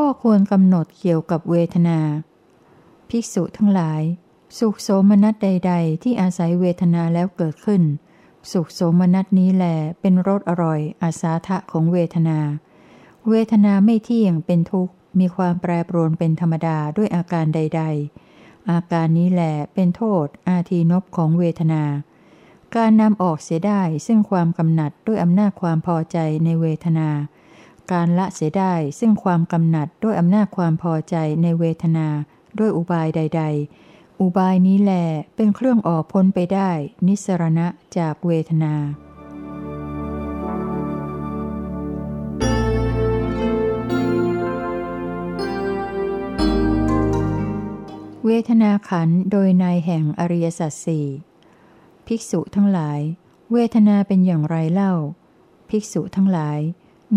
ข้อควรกำหนดเกี่ยวกับเวทนา ภิกษุทั้งหลาย สุขโสมนัสใด ๆ ที่อาศัยเวทนาแล้วเกิดขึ้น สุขโสมนัสนี้แหลเป็นรสอร่อย อาสาทะของเวทนา เวทนาไม่เที่ยงเป็นทุกข์ มีความแปรปรวนเป็นธรรมดาด้วยอาการใด ๆ อาการนี้แหลเป็นโทษ อาทีนบของเวทนา การนำออกเสียได้ซึ่งความกำหนัดด้วยอำนาจความพอใจในเวทนา การละเสียได้ซึ่งความกำหนัดด้วยอำนาจความพอใจในเวทนา ด้วยอุบายใด ๆ อุบายนี้แหลเป็นเครื่องออกพ้นไปได้ นิสรณะจากเวทนาเวทนาขันโดยในแห่งอริยสัจสี่ภิกษุทั้งหลาย เวทนาเป็นอย่างไรเล่า ภิกษุทั้งหลาย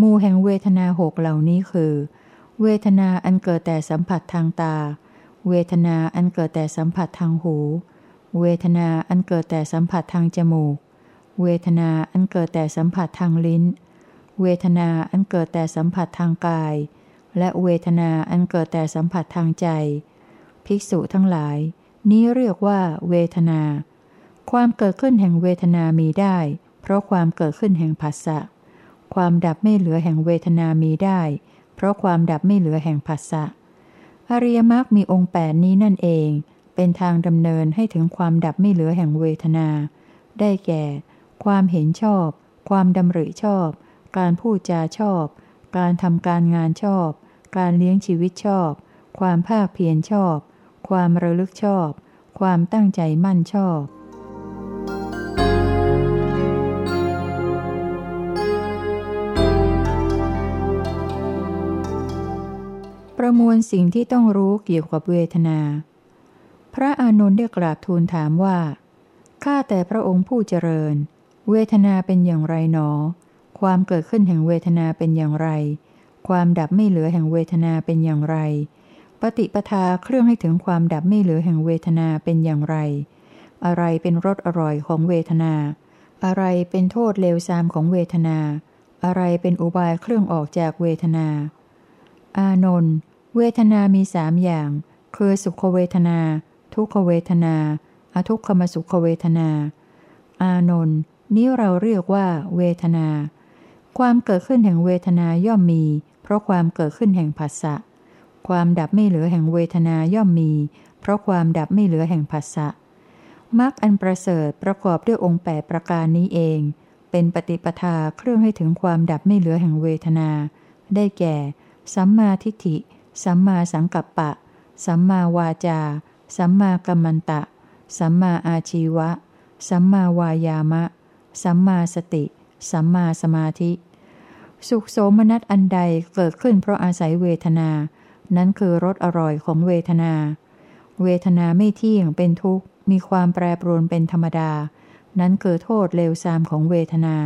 มูแห่งเวทนาหกเหล่านี้คือ เวทนาอันเกิดแต่สัมผัสทางตา เวทนาอันเกิดแต่สัมผัสทางหู เวทนาอันเกิดแต่สัมผัสทางจมูก เวทนาอันเกิดแต่สัมผัสทางลิ้น เวทนาอันเกิดแต่สัมผัสทางกาย และเวทนาอันเกิดแต่สัมผัสทางใจ ภิกษุทั้งหลาย นี้เรียกว่า เวทนา ความเกิดขึ้นแห่งเวทนามีได้ เพราะความเกิดขึ้นแห่งภาษะ ความดับไม่เหลือแห่งเวทนามีได้ เพราะความดับไม่เหลือแห่งภาษะอริยมรรคมีองค์แปดนี้นั่นเอง เป็นทางดำเนินให้ถึงความดับไม่เหลือแห่งเวทนา ได้แก่ ความเห็นชอบ ความดำริชอบ การพูดจาชอบ การทำการงานชอบ การเลี้ยงชีวิตชอบ ความภาคเพียรชอบ ความระลึกชอบ ความตั้งใจมั่นชอบ ประมวลสิ่งที่ต้องรู้เกี่ยวกับเวทนา พระอานนท์ได้กราบทูลถามว่า ข้าแต่พระองค์ผู้เจริญ เวทนาเป็นอย่างไรหนอ ความเกิดขึ้นแห่งเวทนาเป็นอย่างไร ความดับไม่เหลือแห่งเวทนาเป็นอย่างไร ปฏิปทาเครื่องให้ถึงความดับไม่เหลือแห่งเวทนาเป็นอย่างไร อะไรเป็นรสอร่อยของเวทนา อะไรเป็นโทษเลวทรามของเวทนา อะไรเป็นอุบายเครื่องออกจากเวทนา อานนท์ เวทนามีสามอย่าง คือสุขเวทนา ทุกขเวทนา อทุกขมสุขเวทนา อานนท์นี้เราเรียกว่า เวทนา ความเกิดขึ้นแห่งเวทนาย่อมมี เพราะความเกิดขึ้นแห่งผัสสะ ความดับไม่เหลือแห่งเวทนาย่อมมี เพราะความดับไม่เหลือแห่งผัสสะมรรคอันประเสริฐประกอบด้วยองค์แปดประการนี้เอง เป็นปฏิปทาเครื่องให้ถึงความดับไม่เหลือแห่งเวทนา ได้แก่ สัมมาทิฏฐิ สัมมาสังกัปปะ สัมมาวาจา สัมมากัมมันตะ สัมมาอาชีวะ สัมมาวายามะ สัมมาสติ สัมมาสมาธิ สุขโสมนัสอันใดเกิดขึ้นเพราะอาศัยเวทนา นั้นคือรสอร่อยของเวทนา เวทนาไม่เที่ยงเป็นทุกข์ มีความแปรปรวนเป็นธรรมดา นั้นคือโทษเลวทรามของเวทนา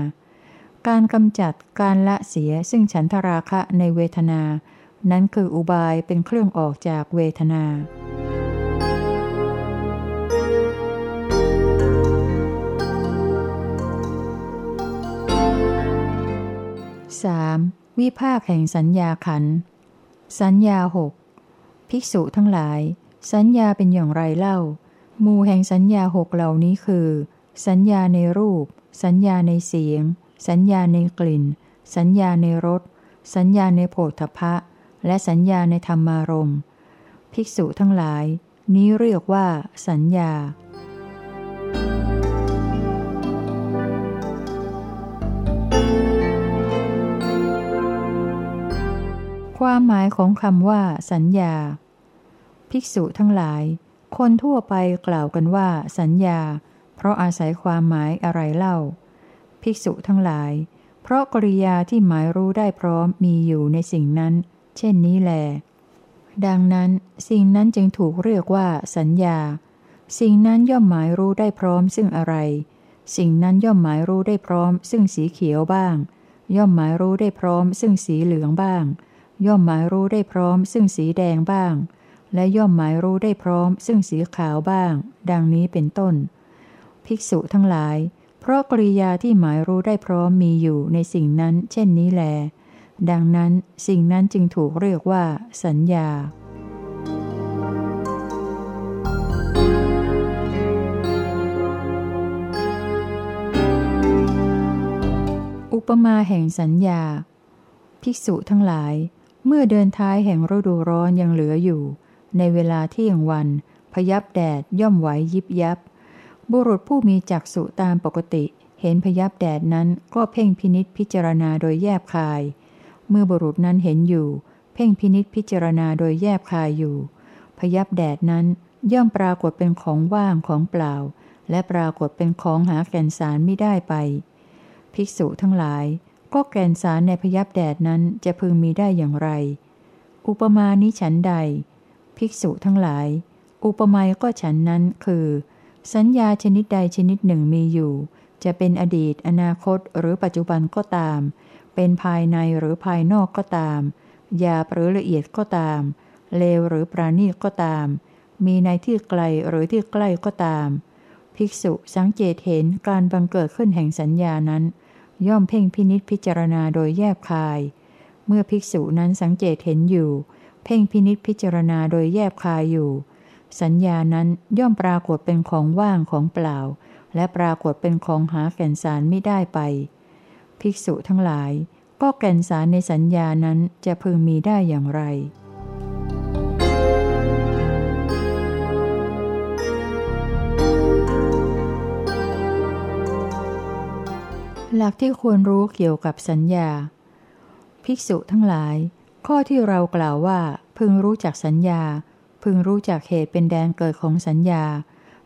การกำจัดการละเสียซึ่งฉันทราคะในเวทนา นั้นคืออุบายเป็นเครื่องออกจากเวทนา 3. วิภาคแห่งสัญญาขัน สัญญาหกภิกษุทั้งหลาย สัญญาเป็นอย่างไรเล่า มูแห่งสัญญาหกเหล่านี้คือ สัญญาในรูป สัญญาในเสียง สัญญาในกลิ่น สัญญาในรส สัญญาในโผฏฐพะ และสัญญาในธรรมารมภิกษุทั้งหลาย นี้เรียกว่า สัญญา ความหมายของคำว่า สัญญา ภิกษุทั้งหลาย คนทั่วไปกล่าวกันว่า สัญญา เพราะอาศัยความหมายอะไรเล่า ภิกษุทั้งหลาย เพราะกริยาที่หมายรู้ได้พร้อมมีอยู่ในสิ่งนั้น เช่นนี้แล ดังนั้นสิ่งนั้นจึงถูกเรียกว่า สัญญา สิ่งนั้นย่อมหมายรู้ได้พร้อมซึ่งอะไร สิ่งนั้นย่อมหมายรู้ได้พร้อม ซึ่งสีเขียวบ้าง ย่อมหมายรู้ได้พร้อม ซึ่งสีเหลืองบ้าง ย่อมหมายรู้ได้พร้อม ซึ่งสีแดงบ้าง และย่อมหมายรู้ได้พร้อม ซึ่งสีขาวบ้าง ดังนี้เป็นต้น ภิกษุทั้งหลาย เพราะกริยาที่หมายรู้ได้พร้อมมีอยู่ในสิ่งนั้น เช่นนี้แล ดังนั้นสิ่งนั้นจึงถูกเรียกว่า สัญญา อุปมาแห่งสัญญา ภิกษุทั้งหลาย เมื่อเดินท้ายแห่งฤดูร้อนยังเหลืออยู่ ในเวลาเที่ยงวัน พยับแดดย่อมไหวยิบยับ บุรุษผู้มีจักษุตามปกติ เห็นพยับแดดนั้นก็เพ่งพินิษพิจารณาโดยแยบคาย เมื่อบุรุษนั้นเห็นอยู่ เพ่งพินิษพิจารณาโดยแยบคายอยู่ พยับแดดนั้นย่อมปรากฏเป็นของว่างของเปล่า และปรากฏเป็นของหาแก่นสารไม่ได้ไป ภิกษุทั้งหลาย ก็แก่นสารในพยับแดดนั้นจะพึงมีได้อย่างไร อุปมานี้ฉันใด ภิกษุทั้งหลาย อุปมาก็ฉันนั้นคือ สัญญาชนิดใดชนิดหนึ่งมีอยู่ จะเป็นอดีต อนาคตหรือปัจจุบันก็ตาม เป็นภายในหรือภายนอกก็ตามหยาบหรือละเอียดก็ตาม เลวหรือปราณีตก็ตาม มีในที่ไกลหรือที่ใกล้ก็ตาม ภิกษุสังเกตเห็นการบังเกิดขึ้นแห่งสัญญานั้น ย่อมเพ่งพินิษพิจารณาโดยแยบคาย เมื่อภิกษุนั้นสังเกตเห็นอยู่ เพ่งพินิษพิจารณาโดยแยบคายอยู่ สัญญานั้นย่อมปรากฏเป็นของว่างของเปล่า และปรากฏเป็นของหาแก่นสารไม่ได้ไป ภิกษุทั้งหลาย ก็แก่นสารในสัญญานั้นจะพึงมีได้อย่างไร หลักที่ควรรู้เกี่ยวกับสัญญา ภิกษุทั้งหลาย ข้อที่เรากล่าวว่า พึงรู้จักสัญญา พึงรู้จักเหตุเป็นแดนเกิดของสัญญา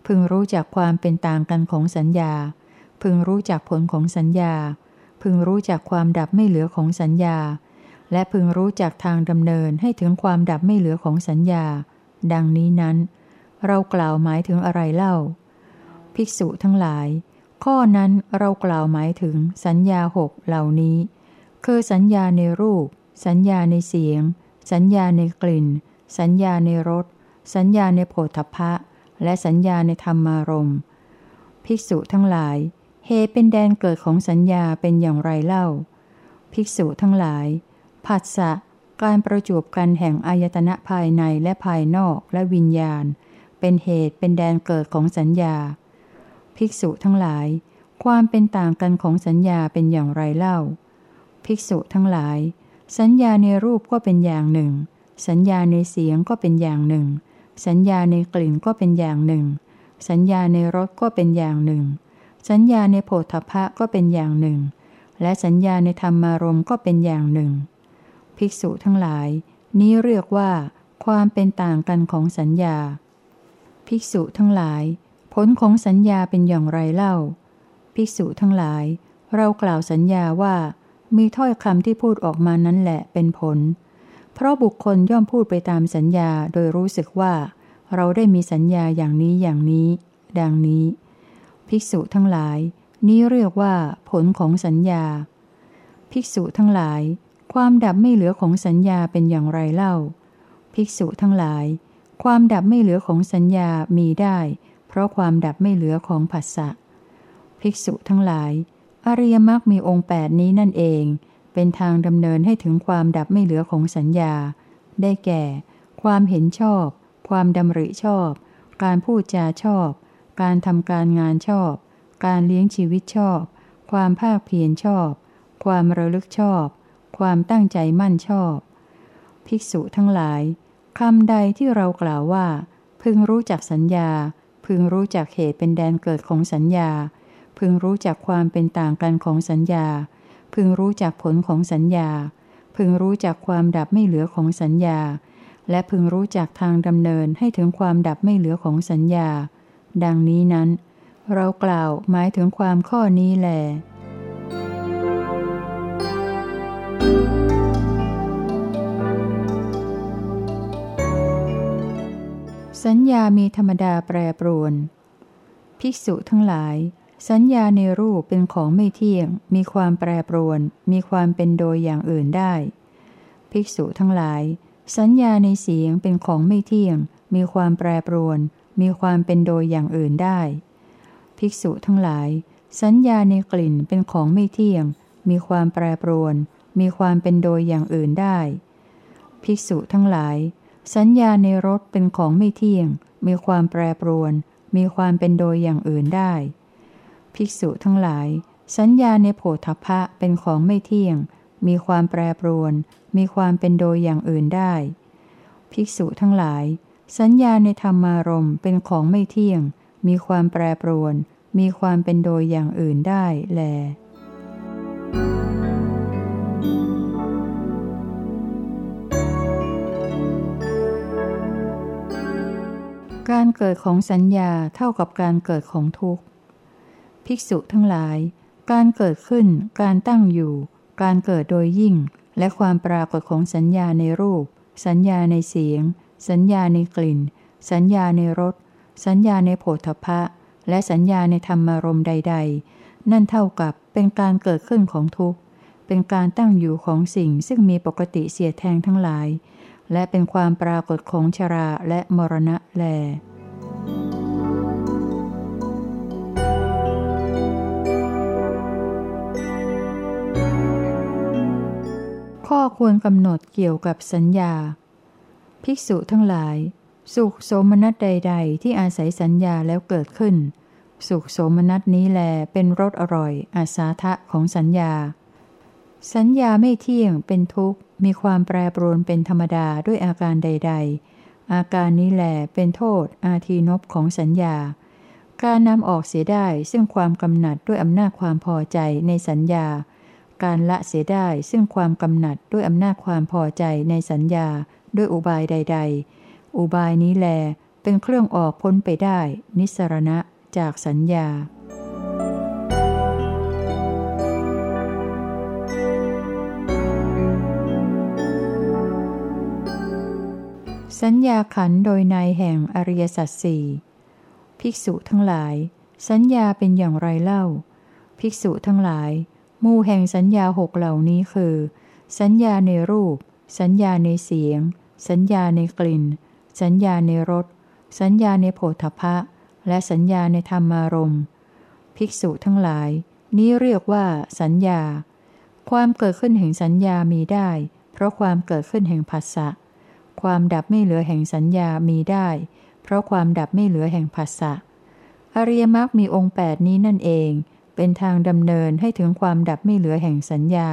พึงรู้จักความเป็นต่างกันของสัญญา พึงรู้จักผลของสัญญา พึงรู้จักความดับไม่เหลือของสัญญา และพึงรู้จักทางดำเนินให้ถึงความดับไม่เหลือของสัญญา ดังนี้นั้น เรากล่าวหมายถึงอะไรเล่า ภิกษุทั้งหลาย ข้อนั้นเรากล่าวหมายถึงสัญญาหกเหล่านี้ คือสัญญาในรูป สัญญาในเสียง สัญญาในกลิ่น สัญญาในรสสัญญาในโผฏฐพะ และสัญญาในธรรมารมภิกษุทั้งหลาย เหตุเป็นแดนเกิดของสัญญาเป็นอย่างไรเล่า ภิกษุทั้งหลายผัสสะการประจวบกันแห่งอายตนะภายในและภายนอกและวิญญาณ เป็นเหตุเป็นแดนเกิดของสัญญา ภิกษุทั้งหลาย ความเป็นต่างกันของสัญญาเป็นอย่างไรเล่า ภิกษุทั้งหลาย สัญญาในรูปก็เป็นอย่างหนึ่ง สัญญาในเสียงก็เป็นอย่างหนึ่ง สัญญาในกลิ่นก็เป็นอย่างหนึ่ง สัญญาในรสก็เป็นอย่างหนึ่ง สัญญาในโพธพะก็เป็นอย่างหนึ่ง และสัญญาในธรรมารมก็เป็นอย่างหนึ่ง ภิกษุทั้งหลาย นี้เรียกว่า ความเป็นต่างกันของสัญญา ภิกษุทั้งหลาย ผลของสัญญาเป็นอย่างไรเล่า ภิกษุทั้งหลาย เรากล่าวสัญญาว่า มีถ้อยคำที่พูดออกมานั้นแหละเป็นผล เพราะบุคคลย่อมพูดไปตามสัญญาโดยรู้สึกว่า เราได้มีสัญญาอย่างนี้อย่างนี้ ดังนี้ ภิกษุทั้งหลาย นี้เรียกว่า ผลของสัญญา ภิกษุทั้งหลาย ความดับไม่เหลือของสัญญาเป็นอย่างไรเล่า ภิกษุทั้งหลาย ความดับไม่เหลือของสัญญามีได้ เพราะความดับไม่เหลือของผัสสะภิกษุทั้งหลาย อริยมรรคมีองค์แปดนี้นั่นเอง เป็นทางดำเนินให้ถึงความดับไม่เหลือของสัญญา ได้แก่ ความเห็นชอบ ความดำริชอบ การพูดจาชอบ การทำการงานชอบ การเลี้ยงชีวิตชอบ ความภาคเพียรชอบ ความระลึกชอบ ความตั้งใจมั่นชอบ ภิกษุทั้งหลายคำใดที่เรากล่าวว่า พึงรู้จักสัญญา พึงรู้จักเหตุเป็นแดนเกิดของสัญญา พึงรู้จักความเป็นต่างกันของสัญญา พึงรู้จักผลของสัญญา พึงรู้จักความดับไม่เหลือของสัญญา และพึงรู้จักทางดำเนินให้ถึงความดับไม่เหลือของสัญญา ดังนี้นั้น เรากล่าวหมายถึงความข้อนี้แหลสัญญามีธรรมดาแปรปรวน ภิกษุทั้งหลาย สัญญาในรูปเป็นของไม่เที่ยง มีความแปรปรวน มีความเป็นโดยอย่างอื่นได้ ภิกษุทั้งหลาย สัญญาในเสียงเป็นของไม่เที่ยง มีความแปรปรวน มีความเป็นโดยอย่างอื่นได้ ภิกษุทั้งหลาย สัญญาในกลิ่นเป็นของไม่เที่ยง มีความแปรปรวน มีความเป็นโดยอย่างอื่นได้ ภิกษุทั้งหลาย สัญญาในรถเป็นของไม่เที่ยง มีความแปรปรวน มีความเป็นโดยอย่างอื่นได้ ภิกษุทั้งหลาย สัญญาในโผฏฐะเป็นของไม่เที่ยง มีความแปรปรวน มีความเป็นโดยอย่างอื่นได้ ภิกษุทั้งหลาย สัญญาในธรรมารมณ์เป็นของไม่เที่ยง มีความแปรปรวน มีความเป็นโดยอย่างอื่นได้แล การเกิดของสัญญาเท่ากับการเกิดของทุกข์ ภิกษุทั้งหลาย การเกิดขึ้น การตั้งอยู่ การเกิดโดยยิ่ง และความปรากฏของสัญญาในรูป สัญญาในเสียง สัญญาในกลิ่น สัญญาในรส สัญญาในโผฏฐะและสัญญาในธรรมารมใด ๆ นั่นเท่ากับเป็นการเกิดขึ้นของทุกข์ เป็นการตั้งอยู่ของสิ่งซึ่งมีปกติเสียแทงทั้งหลาย และเป็นความปรากฏของชราและมรณะแลข้อควรกำหนดเกี่ยวกับสัญญา ภิกษุทั้งหลาย สุขโสมนัสใด ๆ ที่อาศัยสัญญาแล้วเกิดขึ้น สุขโสมนัสนี้แลเป็นรสอร่อย อาสาทะของสัญญา สัญญาไม่เที่ยงเป็นทุกข์มีความแปรปรวนเป็นธรรมดาด้วยอาการใด ๆ อาการนี้แหลเป็นโทษ อาทีนบของสัญญา การนำออกเสียได้ซึ่งความกำหนัดด้วยอำนาจความพอใจในสัญญา การละเสียได้ซึ่งความกำหนัดด้วยอำนาจความพอใจในสัญญา ด้วยอุบายใด ๆ อุบายนี้แลเป็นเครื่องออกพ้นไปได้ นิสรณะจากสัญญา สัญญาขันโดยในแห่งอริยสัจสี่ภิกษุทั้งหลาย สัญญาเป็นอย่างไรเล่า ภิกษุทั้งหลาย มู่แห่งสัญญาหกเหล่านี้คือ สัญญาในรูป สัญญาในเสียง สัญญาในกลิ่น สัญญาในรส สัญญาในโผฏฐะและสัญญาในธรรมารมภิกษุทั้งหลาย นี้เรียกว่า สัญญา ความเกิดขึ้นแห่งสัญญามีได้ เพราะความเกิดขึ้นแห่งภาษะความดับไม่เหลือแห่งสัญญามีได้ เพราะความดับไม่เหลือแห่งภาษะอริยมรรคมีองค์แปดนี้นั่นเอง เป็นทางดำเนินให้ถึงความดับไม่เหลือแห่งสัญญา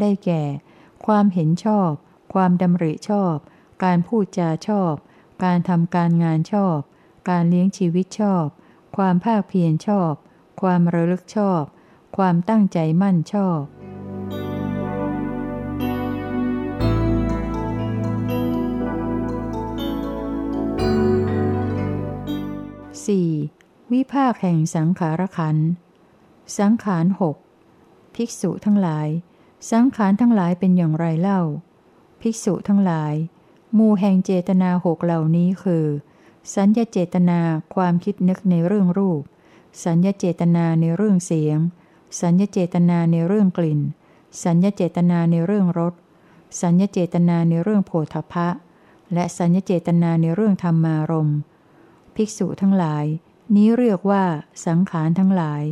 ได้แก่ ความเห็นชอบ ความดำริชอบ การพูดจาชอบ การทำการงานชอบ การเลี้ยงชีวิตชอบ ความภาคเพียรชอบ ความระลึกชอบ ความตั้งใจมั่นชอบ 4. วิภาคแห่งสังขารขัน สังขารหกภิกษุทั้งหลาย สังขารทั้งหลายเป็นอย่างไรเล่า ภิกษุทั้งหลาย มูแห่งเจตนาหกเหล่านี้คือ สัญญาเจตนาความคิดนึกในเรื่องรูป สัญญาเจตนาในเรื่องเสียง สัญญาเจตนาในเรื่องกลิ่น สัญญาเจตนาในเรื่องรส สัญญาเจตนาในเรื่องโผฏฐะและสัญญาเจตนาในเรื่องธรรมารมณ์ภิกษุทั้งหลาย นี้เรียกว่าสังขารทั้งหลาย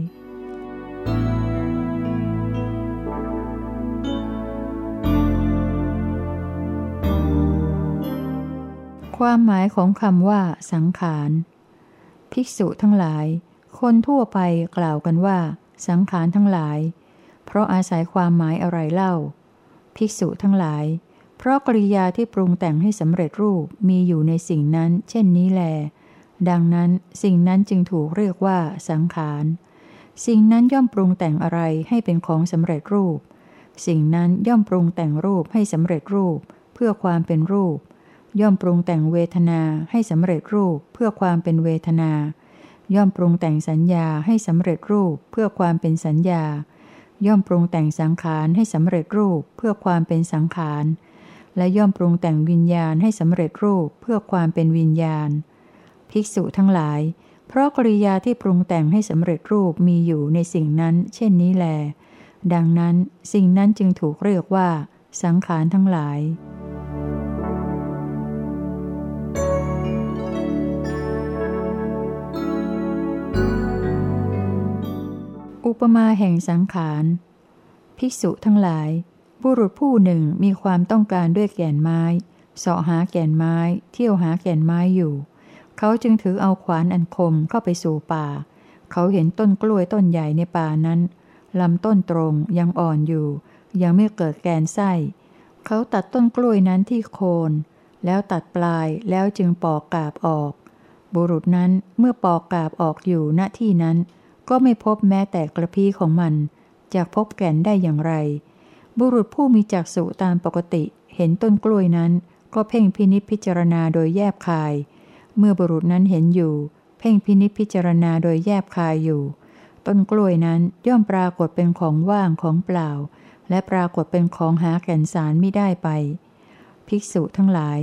ความหมายของคำว่า สังขาร ภิกษุทั้งหลาย คนทั่วไปกล่าวกันว่า สังขารทั้งหลาย เพราะอาศัยความหมายอะไรเล่า ภิกษุทั้งหลาย เพราะกริยาที่ปรุงแต่งให้สำเร็จรูปมีอยู่ในสิ่งนั้น เช่นนี้แล ดังนั้นสิ่งนั้นจึงถูกเรียกว่า สังขาร สิ่งนั้นย่อมปรุงแต่งอะไรให้เป็นของสำเร็จรูป สิ่งนั้นย่อมปรุงแต่งรูปให้สำเร็จรูป เพื่อความเป็นรูป ย่อมปรุงแต่งเวทนาให้สำเร็จรูปเพื่อความเป็นเวทนา ย่อมปรุงแต่งสัญญาให้สำเร็จรูปเพื่อความเป็นสัญญา ย่อมปรุงแต่งสังขารให้สำเร็จรูปเพื่อความเป็นสังขาร และย่อมปรุงแต่งวิญญาณให้สำเร็จรูปเพื่อความเป็นวิญญาณ ภิกษุทั้งหลาย เพราะกริยาที่ปรุงแต่งให้สำเร็จรูปมีอยู่ในสิ่งนั้น เช่นนี้แล ดังนั้นสิ่งนั้นจึงถูกเรียกว่า สังขารทั้งหลาย อุปมาแห่งสังขาร ภิกษุทั้งหลาย บุรุษผู้หนึ่งมีความต้องการด้วยแก่นไม้เสาะหาแก่นไม้ เที่ยวหาแก่นไม้อยู่ เขาจึงถือเอาขวานอันคมเข้าไปสู่ป่า เขาเห็นต้นกล้วยต้นใหญ่ในป่านั้นลำต้นตรงยังอ่อนอยู่ ยังไม่เกิดแกนไส้ เขาตัดต้นกล้วยนั้นที่โคน แล้วตัดปลายแล้วจึงปอกกาบออก บุรุษนั้นเมื่อปอกกาบออกอยู่ณที่นั้น ก็ไม่พบแม้แต่กระพี้ของมันจะพบแก่นได้อย่างไร บุรุษผู้มีจักษุตามปกติ เห็นต้นกล้วยนั้น ก็เพ่งพินิจพิจารณาโดยแยบคาย เมื่อบุรุษนั้นเห็นอยู่ เพ่งพินิจพิจารณาโดยแยบคายอยู่ ต้นกล้วยนั้นย่อมปรากฏเป็นของว่างของเปล่า และปรากฏเป็นของหาแก่นสารไม่ได้ไป ภิกษุทั้งหลาย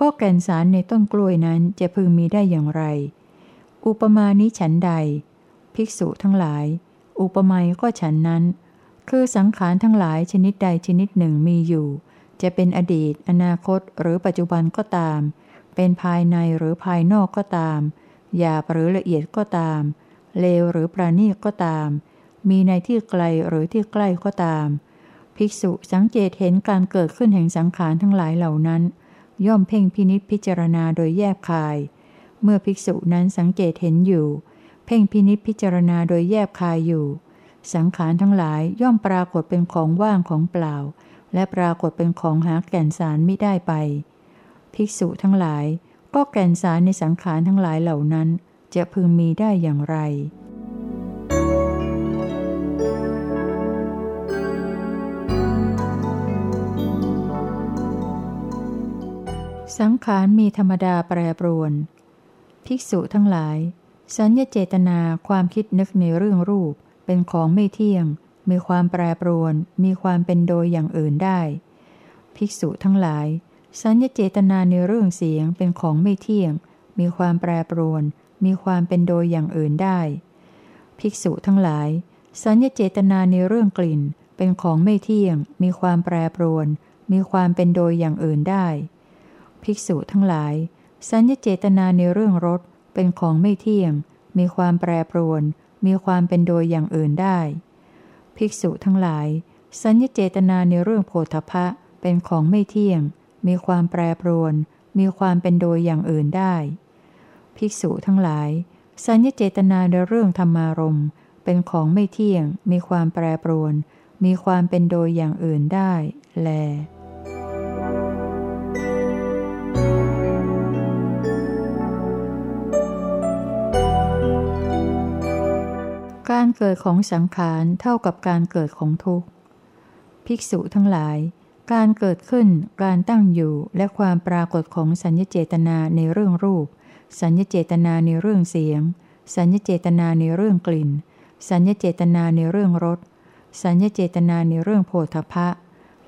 ก็แก่นสารในต้นกล้วยนั้นจะพึงมีได้อย่างไร อุปมานี้ฉันใด ภิกษุทั้งหลาย อุปมาก็ฉันนั้น คือสังขารทั้งหลายชนิดใดชนิดหนึ่งมีอยู่ จะเป็นอดีต อนาคต หรือปัจจุบันก็ตาม เป็นภายในหรือภายนอกก็ตาม หยาบหรือละเอียดก็ตาม เลวหรือประณีตก็ตาม มีในที่ไกลหรือที่ใกล้ก็ตาม ภิกษุสังเกตเห็นการเกิดขึ้นแห่งสังขารทั้งหลายเหล่านั้น ย่อมเพ่งพินิษพิจารณาโดยแยบคาย เมื่อภิกษุนั้นสังเกตเห็นอยู่ เพ่งพินิษพิจารณาโดยแยบคายอยู่ สังขารทั้งหลายย่อมปรากฏเป็นของว่างของเปล่า และปรากฏเป็นของหาแก่นสารไม่ได้ไป ภิกษุทั้งหลาย ก็แก่นสารในสังขารทั้งหลายเหล่านั้น จะพึงมีได้อย่างไรสังขารมีธรรมดาแปรปรวน ภิกษุทั้งหลาย สัญญเจตนาความคิดนึกในเรื่องรูป เป็นของไม่เที่ยง มีความแปรปรวน มีความเป็นโดยอย่างอื่นได้ ภิกษุทั้งหลาย สัญญเจตนาในเรื่องเสียงเป็นของไม่เที่ยง มีความแปรปรวน มีความเป็นโดยอย่างอื่นได้ ภิกษุทั้งหลาย สัญญเจตนาในเรื่องกลิ่น เป็นของไม่เที่ยง มีความแปรปรวน มีความเป็นโดยอย่างอื่นได้ ภิกษุทั้งหลาย สัญญเจตนาในเรื่องรส เป็นของไม่เที่ยง มีความแปรปรวน มีความเป็นโดยอย่างอื่นได้ ภิกษุทั้งหลาย สัญญเจตนาในเรื่องโพธพะเป็นของไม่เที่ยง มีความแปรปรวน มีความเป็นโดยอย่างอื่นได้ ภิกษุทั้งหลาย สัญญเจตนาในเรื่องธรรมารมเป็นของไม่เที่ยง มีความแปรปรวน มีความเป็นโดยอย่างอื่นได้ แล การเกิดของสังขารเท่ากับการเกิดของทุกข์ ภิกษุทั้งหลาย การเกิดขึ้น การตั้งอยู่ และความปรากฏของสัญญเจตนาในเรื่องรูป สัญญเจตนาในเรื่องเสียง สัญญเจตนาในเรื่องกลิ่น สัญญเจตนาในเรื่องรส สัญญเจตนาในเรื่องโพธพะ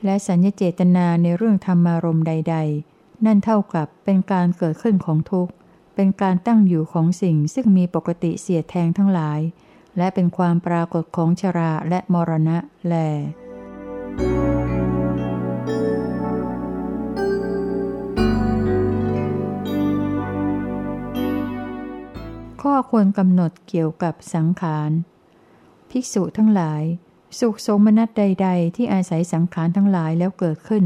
และสัญญเจตนาในเรื่องธรรมารมใด ๆ นั่นเท่ากับเป็นการเกิดขึ้นของทุกข์ เป็นการตั้งอยู่ของสิ่งซึ่งมีปกติเสียแทงทั้งหลาย และเป็นความปรากฏของชราและมรณะแล ข้อควรกำหนดเกี่ยวกับสังขาร ภิกษุทั้งหลาย สุขสมนัตใด ๆ ที่อาศัยสังขารทั้งหลายแล้วเกิดขึ้น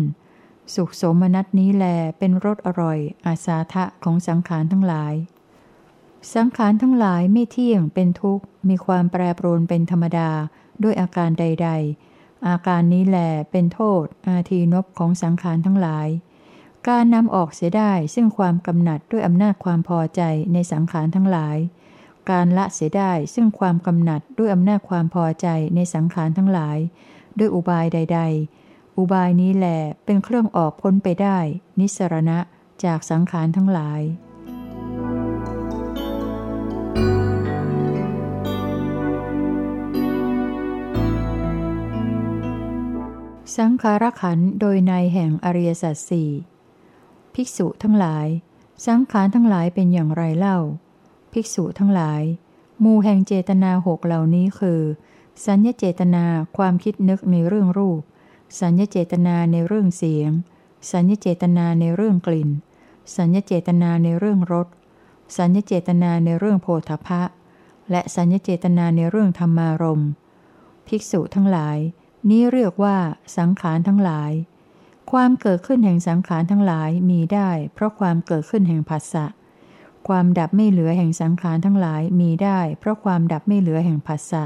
สุขสมนัตนี้แลเป็นรสอร่อย อาสาทะของสังขารทั้งหลาย สังขารทั้งหลายไม่เที่ยงเป็นทุกข์ มีความแปรปรวนเป็นธรรมดาด้วยอาการใด ๆ อาการนี้แหลเป็นโทษ อาทีนบของสังขารทั้งหลาย การนำออกเสียได้ซึ่งความกำหนัดด้วยอำนาจความพอใจในสังขารทั้งหลาย การละเสียได้ซึ่งความกำหนัดด้วยอำนาจความพอใจในสังขารทั้งหลาย ด้วยอุบายใด ๆ อุบายนี้แหลเป็นเครื่องออกพ้นไปได้ นิสรณะจากสังขารทั้งหลาย สังขารขันโดยในแห่งอริยสัจสี่ภิกษุทั้งหลาย สังขารทั้งหลายเป็นอย่างไรเล่า ภิกษุทั้งหลาย มูแห่งเจตนาหกเหล่านี้คือ สัญญเจตนาความคิดนึกในเรื่องรูป สัญญเจตนาในเรื่องเสียง สัญญเจตนาในเรื่องกลิ่น สัญญเจตนาในเรื่องรส สัญญเจตนาในเรื่องโพธพะ และสัญญเจตนาในเรื่องธรรมารม ภิกษุทั้งหลาย นี้เรียกว่า สังขารทั้งหลาย ความเกิดขึ้นแห่งสังขารทั้งหลายมีได้ เพราะความเกิดขึ้นแห่งผัสสะ ความดับไม่เหลือแห่งสังขารทั้งหลายมีได้ เพราะความดับไม่เหลือแห่งผัสสะ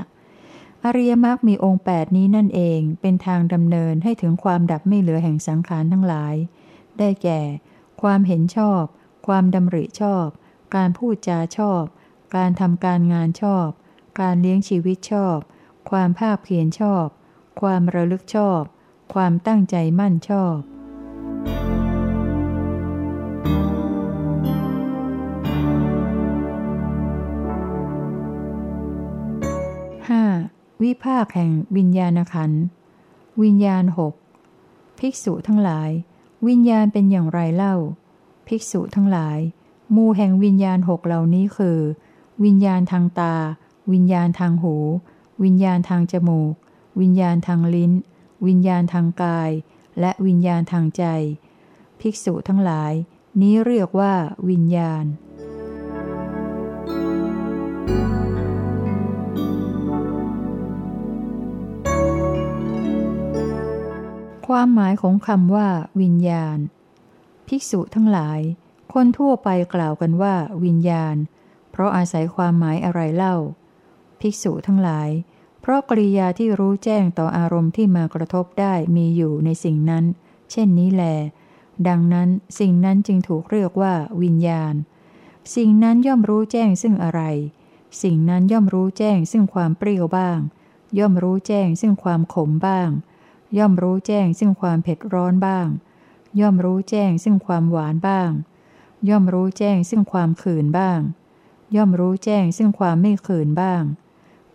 อริยมรรคมีองค์ 8 นี้นั่นเอง เป็นทางดำเนินให้ถึงความดับไม่เหลือแห่งสังขารทั้งหลาย ได้แก่ ความเห็นชอบ ความดำริชอบ การพูดจาชอบ การทำการงานชอบ การเลี้ยงชีวิตชอบ ความภาคเพียรชอบ ความระลึกชอบ ความตั้งใจมั่นชอบ 5. วิภาคแห่งวิญญาณขัน วิญญาณหกภิกษุทั้งหลาย วิญญาณเป็นอย่างไรเล่า ภิกษุทั้งหลาย มูแห่งวิญญาณหกเหล่านี้คือ วิญญาณทางตา วิญญาณทางหู วิญญาณทางจมูก วิญญาณทางลิ้น วิญญาณทางกาย และวิญญาณทางใจ ภิกษุทั้งหลาย นี้เรียกว่าวิญญาณ ความหมายของคำว่า วิญญาณ ภิกษุทั้งหลาย คนทั่วไปกล่าวกันว่า วิญญาณ เพราะอาศัยความหมายอะไรเล่า ภิกษุทั้งหลาย เพราะกริยาที่รู้แจ้งต่ออารมณ์ที่มากระทบได้มีอยู่ในสิ่งนั้น เช่นนี้แล ดังนั้นสิ่งนั้นจึงถูกเรียกว่า วิญญาณ สิ่งนั้นย่อมรู้แจ้งซึ่งอะไร สิ่งนั้นย่อมรู้แจ้งซึ่งความเปรี้ยวบ้าง ย่อมรู้แจ้งซึ่งความขมบ้าง ย่อมรู้แจ้งซึ่งความเผ็ดร้อนบ้าง ย่อมรู้แจ้งซึ่งความหวานบ้าง ย่อมรู้แจ้งซึ่งความขืนบ้าง ย่อมรู้แจ้งซึ่งความไม่ขืนบ้าง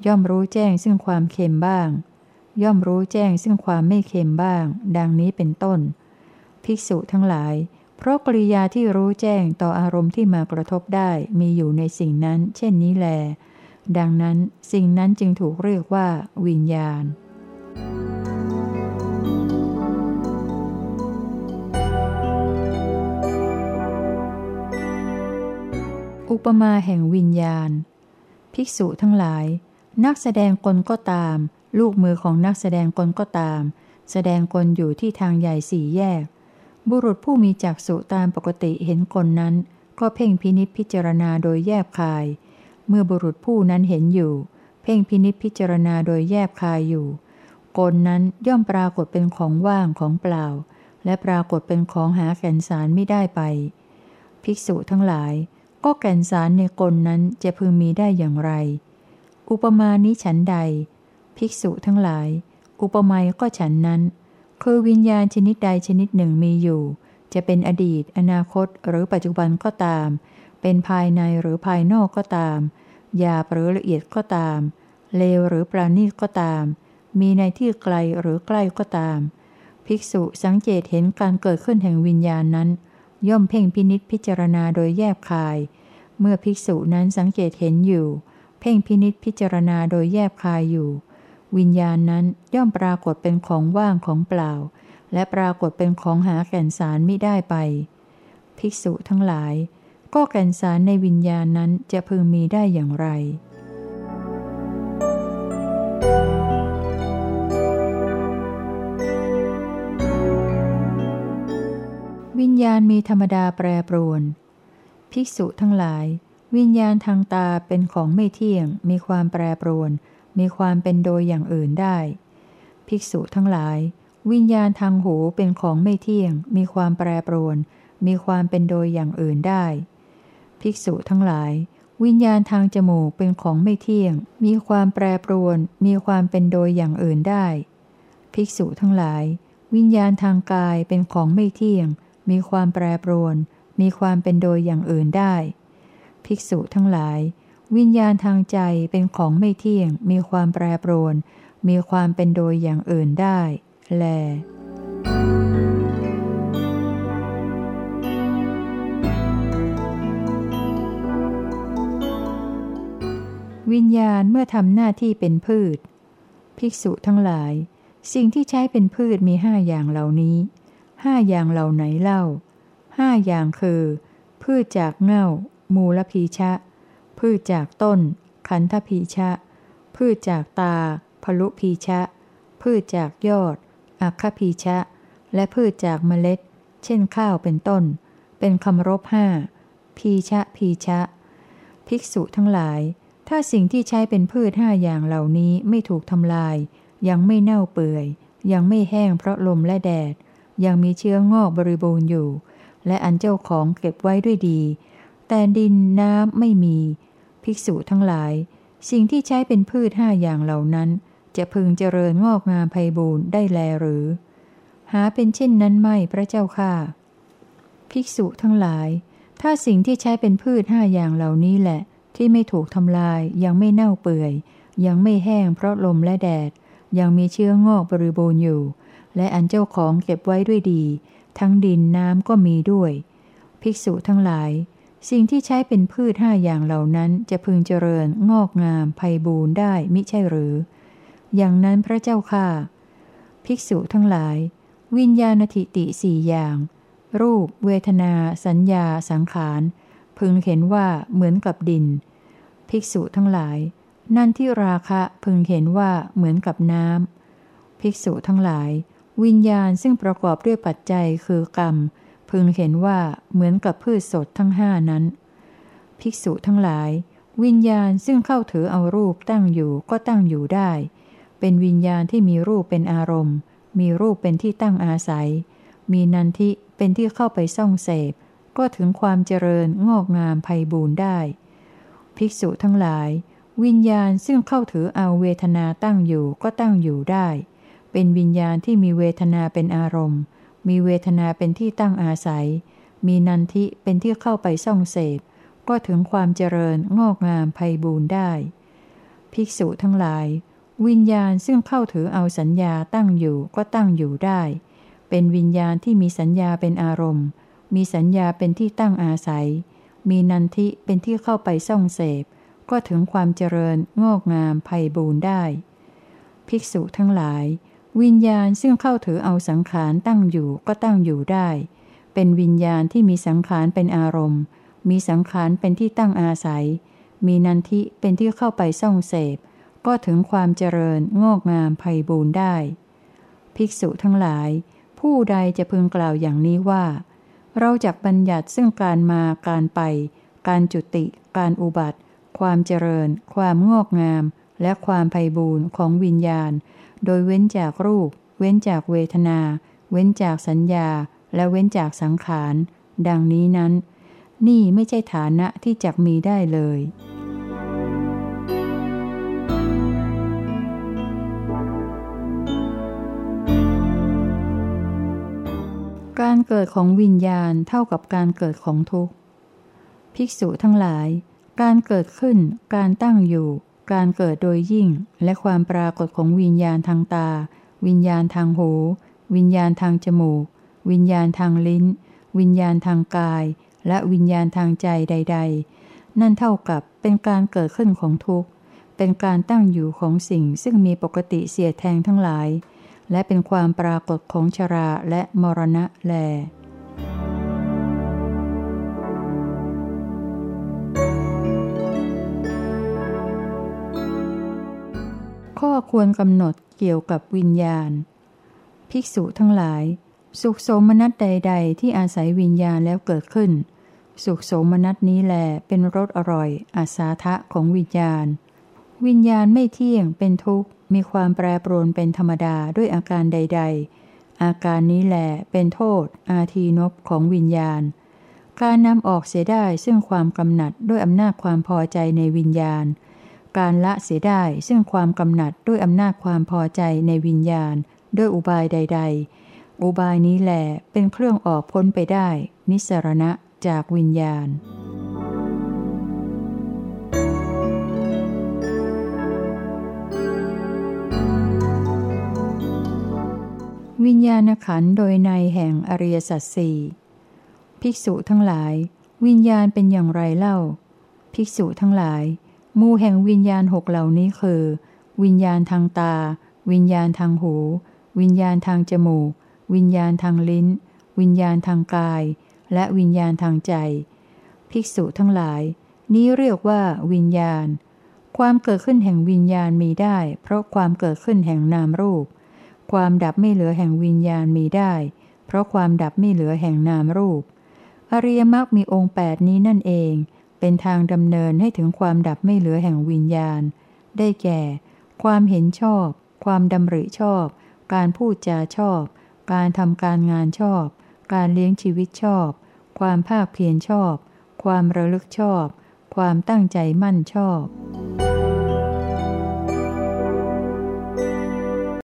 ย่อมรู้แจ้งซึ่งความเค็มบ้าง ย่อมรู้แจ้งซึ่งความไม่เค็มบ้าง ดังนี้เป็นต้น ภิกษุทั้งหลาย เพราะกริยาที่รู้แจ้งต่ออารมณ์ที่มากระทบได้มีอยู่ในสิ่งนั้น เช่นนี้แล ดังนั้นสิ่งนั้นจึงถูกเรียกว่า วิญญาณ อุปมาแห่งวิญญาณ ภิกษุทั้งหลาย นักแสดงกลก็ตาม ลูกมือของนักแสดงกลก็ตาม แสดงกลอยู่ที่ทางใหญ่สี่แยก บุรุษผู้มีจักษุตามปกติเห็นกลนั้น ก็เพ่งพินิษพิจารณาโดยแยบคาย เมื่อบุรุษผู้นั้นเห็นอยู่ เพ่งพินิษพิจารณาโดยแยบคายอยู่กลนั้นย่อมปรากฏเป็นของว่างของเปล่า และปรากฏเป็นของหาแก่นสารไม่ได้ไป ภิกษุทั้งหลาย ก็แก่นสารในกลนั้นจะพึงมีได้อย่างไร อุปมานี้ฉันใด ภิกษุทั้งหลาย อุปมาก็ฉันนั้น คือวิญญาณชนิดใดชนิดหนึ่งมีอยู่ จะเป็นอดีต อนาคต หรือปัจจุบันก็ตาม เป็นภายในหรือภายนอกก็ตามหยาบหรือละเอียดก็ตาม เลวหรือปราณีตก็ตาม มีในที่ไกลหรือใกล้ก็ตาม ภิกษุสังเกตเห็นการเกิดขึ้นแห่งวิญญาณนั้น ย่อมเพ่งพินิษพิจารณาโดยแยบคาย เมื่อภิกษุนั้นสังเกตเห็นอยู่ เพ่งพินิษพิจารณาโดยแยบคายอยู่ วิญญาณนั้นย่อมปรากฏเป็นของว่างของเปล่า และปรากฏเป็นของหาแก่นสารไม่ได้ไป ภิกษุทั้งหลาย ก็แก่นสารในวิญญาณนั้นจะพึงมีได้อย่างไรวิญญาณมีธรรมดาแปรปรวน ภิกษุทั้งหลาย วิญญาณทางตาเป็นของไม่เที่ยง มีความแปรปรวน มีความเป็นโดยอย่างอื่นได้ ภิกษุทั้งหลาย วิญญาณทางหูเป็นของไม่เที่ยง มีความแปรปรวน มีความเป็นโดยอย่างอื่นได้ ภิกษุทั้งหลาย วิญญาณทางจมูกเป็นของไม่เที่ยง มีความแปรปรวน มีความเป็นโดยอย่างอื่นได้ ภิกษุทั้งหลาย วิญญาณทางกายเป็นของไม่เที่ยง มีความแปรปรวน มีความเป็นโดยอย่างอื่นได้ ภิกษุทั้งหลาย วิญญาณทางใจเป็นของไม่เที่ยง มีความแปรปรวน มีความเป็นโดยอย่างอื่นได้ แล วิญญาณเมื่อทำหน้าที่เป็นพืช ภิกษุทั้งหลาย สิ่งที่ใช้เป็นพืชมีห้าอย่างเหล่านี้ห้าอย่างเหล่าไหนเล่าห้าอย่างคือ พืชจากเง่า มูลพีชะ พืชจากต้น ขันธพีชะ พืชจากตาพลุพีชะพพืชจากยอด อัคคพีชะ และพืชจากเมล็ด เช่นข้าวเป็นต้น เป็นคำรบห้าพีชะพีชะ ภิกษุทั้งหลาย ถ้าสิ่งที่ใช้เป็นพืชห้าอย่างเหล่านี้ไม่ถูกทำลาย ยังไม่เน่าเปื่อย ยังไม่แห้งเพราะลมและแดด ยังมีเชื้องอกบริบูรณ์อยู่ และอันเจ้าของเก็บไว้ด้วยดี แต่ดินน้ำไม่มี ภิกษุทั้งหลาย สิ่งที่ใช้เป็นพืชห้าอย่างเหล่านั้น จะพึงเจริญงอกงามไพบูรณ์ได้แลหรือ หาเป็นเช่นนั้นไม่พระเจ้าค่ะ ภิกษุทั้งหลาย ถ้าสิ่งที่ใช้เป็นพืชห้าอย่างเหล่านี้แหละ ที่ไม่ถูกทำลายยังไม่เน่าเปื่อย ยังไม่แห้งเพราะลมและแดด ยังมีเชื้องอกบริบูรณ์อยู่ และอันเจ้าของเก็บไว้ด้วยดี ทั้งดินน้ำก็มีด้วย ภิกษุทั้งหลาย สิ่งที่ใช้เป็นพืชห้าอย่างเหล่านั้นจะพึงเจริญ งอกงามไพบูรณ์ได้มิใช่หรือ อย่างนั้นพระเจ้าค่ะ ภิกษุทั้งหลาย วิญญาณทิติสี่อย่าง รูป เวทนา สัญญา สังขาร พึงเห็นว่าเหมือนกับดิน ภิกษุทั้งหลาย นั่นที่ราคะพึงเห็นว่าเหมือนกับน้ำภิกษุทั้งหลาย วิญญาณซึ่งประกอบด้วยปัจจัยคือกรรม พึงเห็นว่าเหมือนกับพืชสดทั้งห้านั้น ภิกษุทั้งหลาย วิญญาณซึ่งเข้าถือเอารูปตั้งอยู่ก็ตั้งอยู่ได้ เป็นวิญญาณที่มีรูปเป็นอารมณ์ มีรูปเป็นที่ตั้งอาศัย มีนันทิเป็นที่เข้าไปซ่องเสพ ก็ถึงความเจริญงอกงามไพบูรณ์ได้ ภิกษุทั้งหลาย วิญญาณซึ่งเข้าถือเอาเวทนาตั้งอยู่ก็ตั้งอยู่ได้ เป็นวิญญาณที่มีเวทนาเป็นอารมณ์ มีเวทนาเป็นที่ตั้งอาศัย มีนันทิเป็นที่เข้าไปซ่องเสพ ก็ถึงความเจริญงอกงามไพบูรณ์ได้ ภิกษุทั้งหลาย วิญญาณซึ่งเข้าถือเอาสัญญาตั้งอยู่ก็ตั้งอยู่ได้ เป็นวิญญาณที่มีสัญญาเป็นอารมณ์ มีสัญญาเป็นที่ตั้งอาศัย มีนันทิเป็นที่เข้าไปซ่องเสพ ก็ถึงความเจริญงอกงามไพบูรณ์ได้ ภิกษุทั้งหลาย วิญญาณซึ่งเข้าถือเอาสังขารตั้งอยู่ก็ตั้งอยู่ได้ เป็นวิญญาณที่มีสังขารเป็นอารมณ์ มีสังขารเป็นที่ตั้งอาศัย มีนันทิเป็นที่เข้าไปซ่องเสพ ก็ถึงความเจริญงอกงามไพ่บูรณ์ได้ ภิกษุทั้งหลาย ผู้ใดจะพึงกล่าวอย่างนี้ว่า เราจักบัญญัติซึ่งการมาการไป การจุติ การอุบัติ ความเจริญ ความงอกงาม และความไพ่บูรณ์ของวิญญาณ โดยเว้นจากรูป เว้นจากเวทนา เว้นจากสัญญา และเว้นจากสังขาร ดังนี้นั้น นี่ไม่ใช่ฐานะที่จักมีได้เลยการเกิดของวิญญาณเท่ากับการเกิดของทุกข์ ภิกษุทั้งหลาย การเกิดขึ้น การตั้งอยู่ การเกิดโดยยิ่ง และความปรากฏของวิญญาณทางตา วิญญาณทางหู วิญญาณทางจมูก วิญญาณทางลิ้น วิญญาณทางกาย และวิญญาณทางใจใด ๆ นั่นเท่ากับเป็นการเกิดขึ้นของทุกข์ เป็นการตั้งอยู่ของสิ่งซึ่งมีปกติเสียแทงทั้งหลาย และเป็นความปรากฏของชราและมรณะแล ควรกำหนดเกี่ยวกับวิญญาณ ภิกษุทั้งหลาย สุขโสมนัสใด ๆ ที่อาศัยวิญญาณแล้วเกิดขึ้น สุขโสมนัสนี้แลเป็นรสอร่อย อาสาทะของวิญญาณ วิญญาณไม่เที่ยงเป็นทุกข์ มีความแปรปรวนเป็นธรรมดาด้วยอาการใด ๆ อาการนี้แหลเป็นโทษ อาทีนบของวิญญาณ การนำออกเสียได้ซึ่งความกำหนัดด้วยอำนาจความพอใจในวิญญาณ การละเสียได้ซึ่งความกำหนัดด้วยอำนาจความพอใจในวิญญาณ ด้วยอุบายใด ๆ อุบายนี้แหลเป็นเครื่องออกพ้นไปได้ นิสรณะจากวิญญาณวิญญาณขันโดยในแห่งอริยสัจสี่ภิกษุทั้งหลาย วิญญาณเป็นอย่างไรเล่า ภิกษุทั้งหลาย มูแห่งวิญญาณหกเหล่านี้คือ วิญญาณทางตา วิญญาณทางหู วิญญาณทางจมูก วิญญาณทางลิ้น วิญญาณทางกาย และวิญญาณทางใจ ภิกษุทั้งหลาย นี้เรียกว่าวิญญาณ ความเกิดขึ้นแห่งวิญญาณมีได้ เพราะความเกิดขึ้นแห่งนามรูป ความดับไม่เหลือแห่งวิญญาณมีได้ เพราะความดับไม่เหลือแห่งนามรูป อริยมรรคมีองค์แปดนี้นั่นเอง เป็นทางดำเนินให้ถึงความดับไม่เหลือแห่งวิญญาณ ได้แก่ ความเห็นชอบ ความดำริชอบ การพูดจาชอบ การทำการงานชอบ การเลี้ยงชีวิตชอบ ความภาคเพียรชอบ ความระลึกชอบ ความตั้งใจมั่นชอบ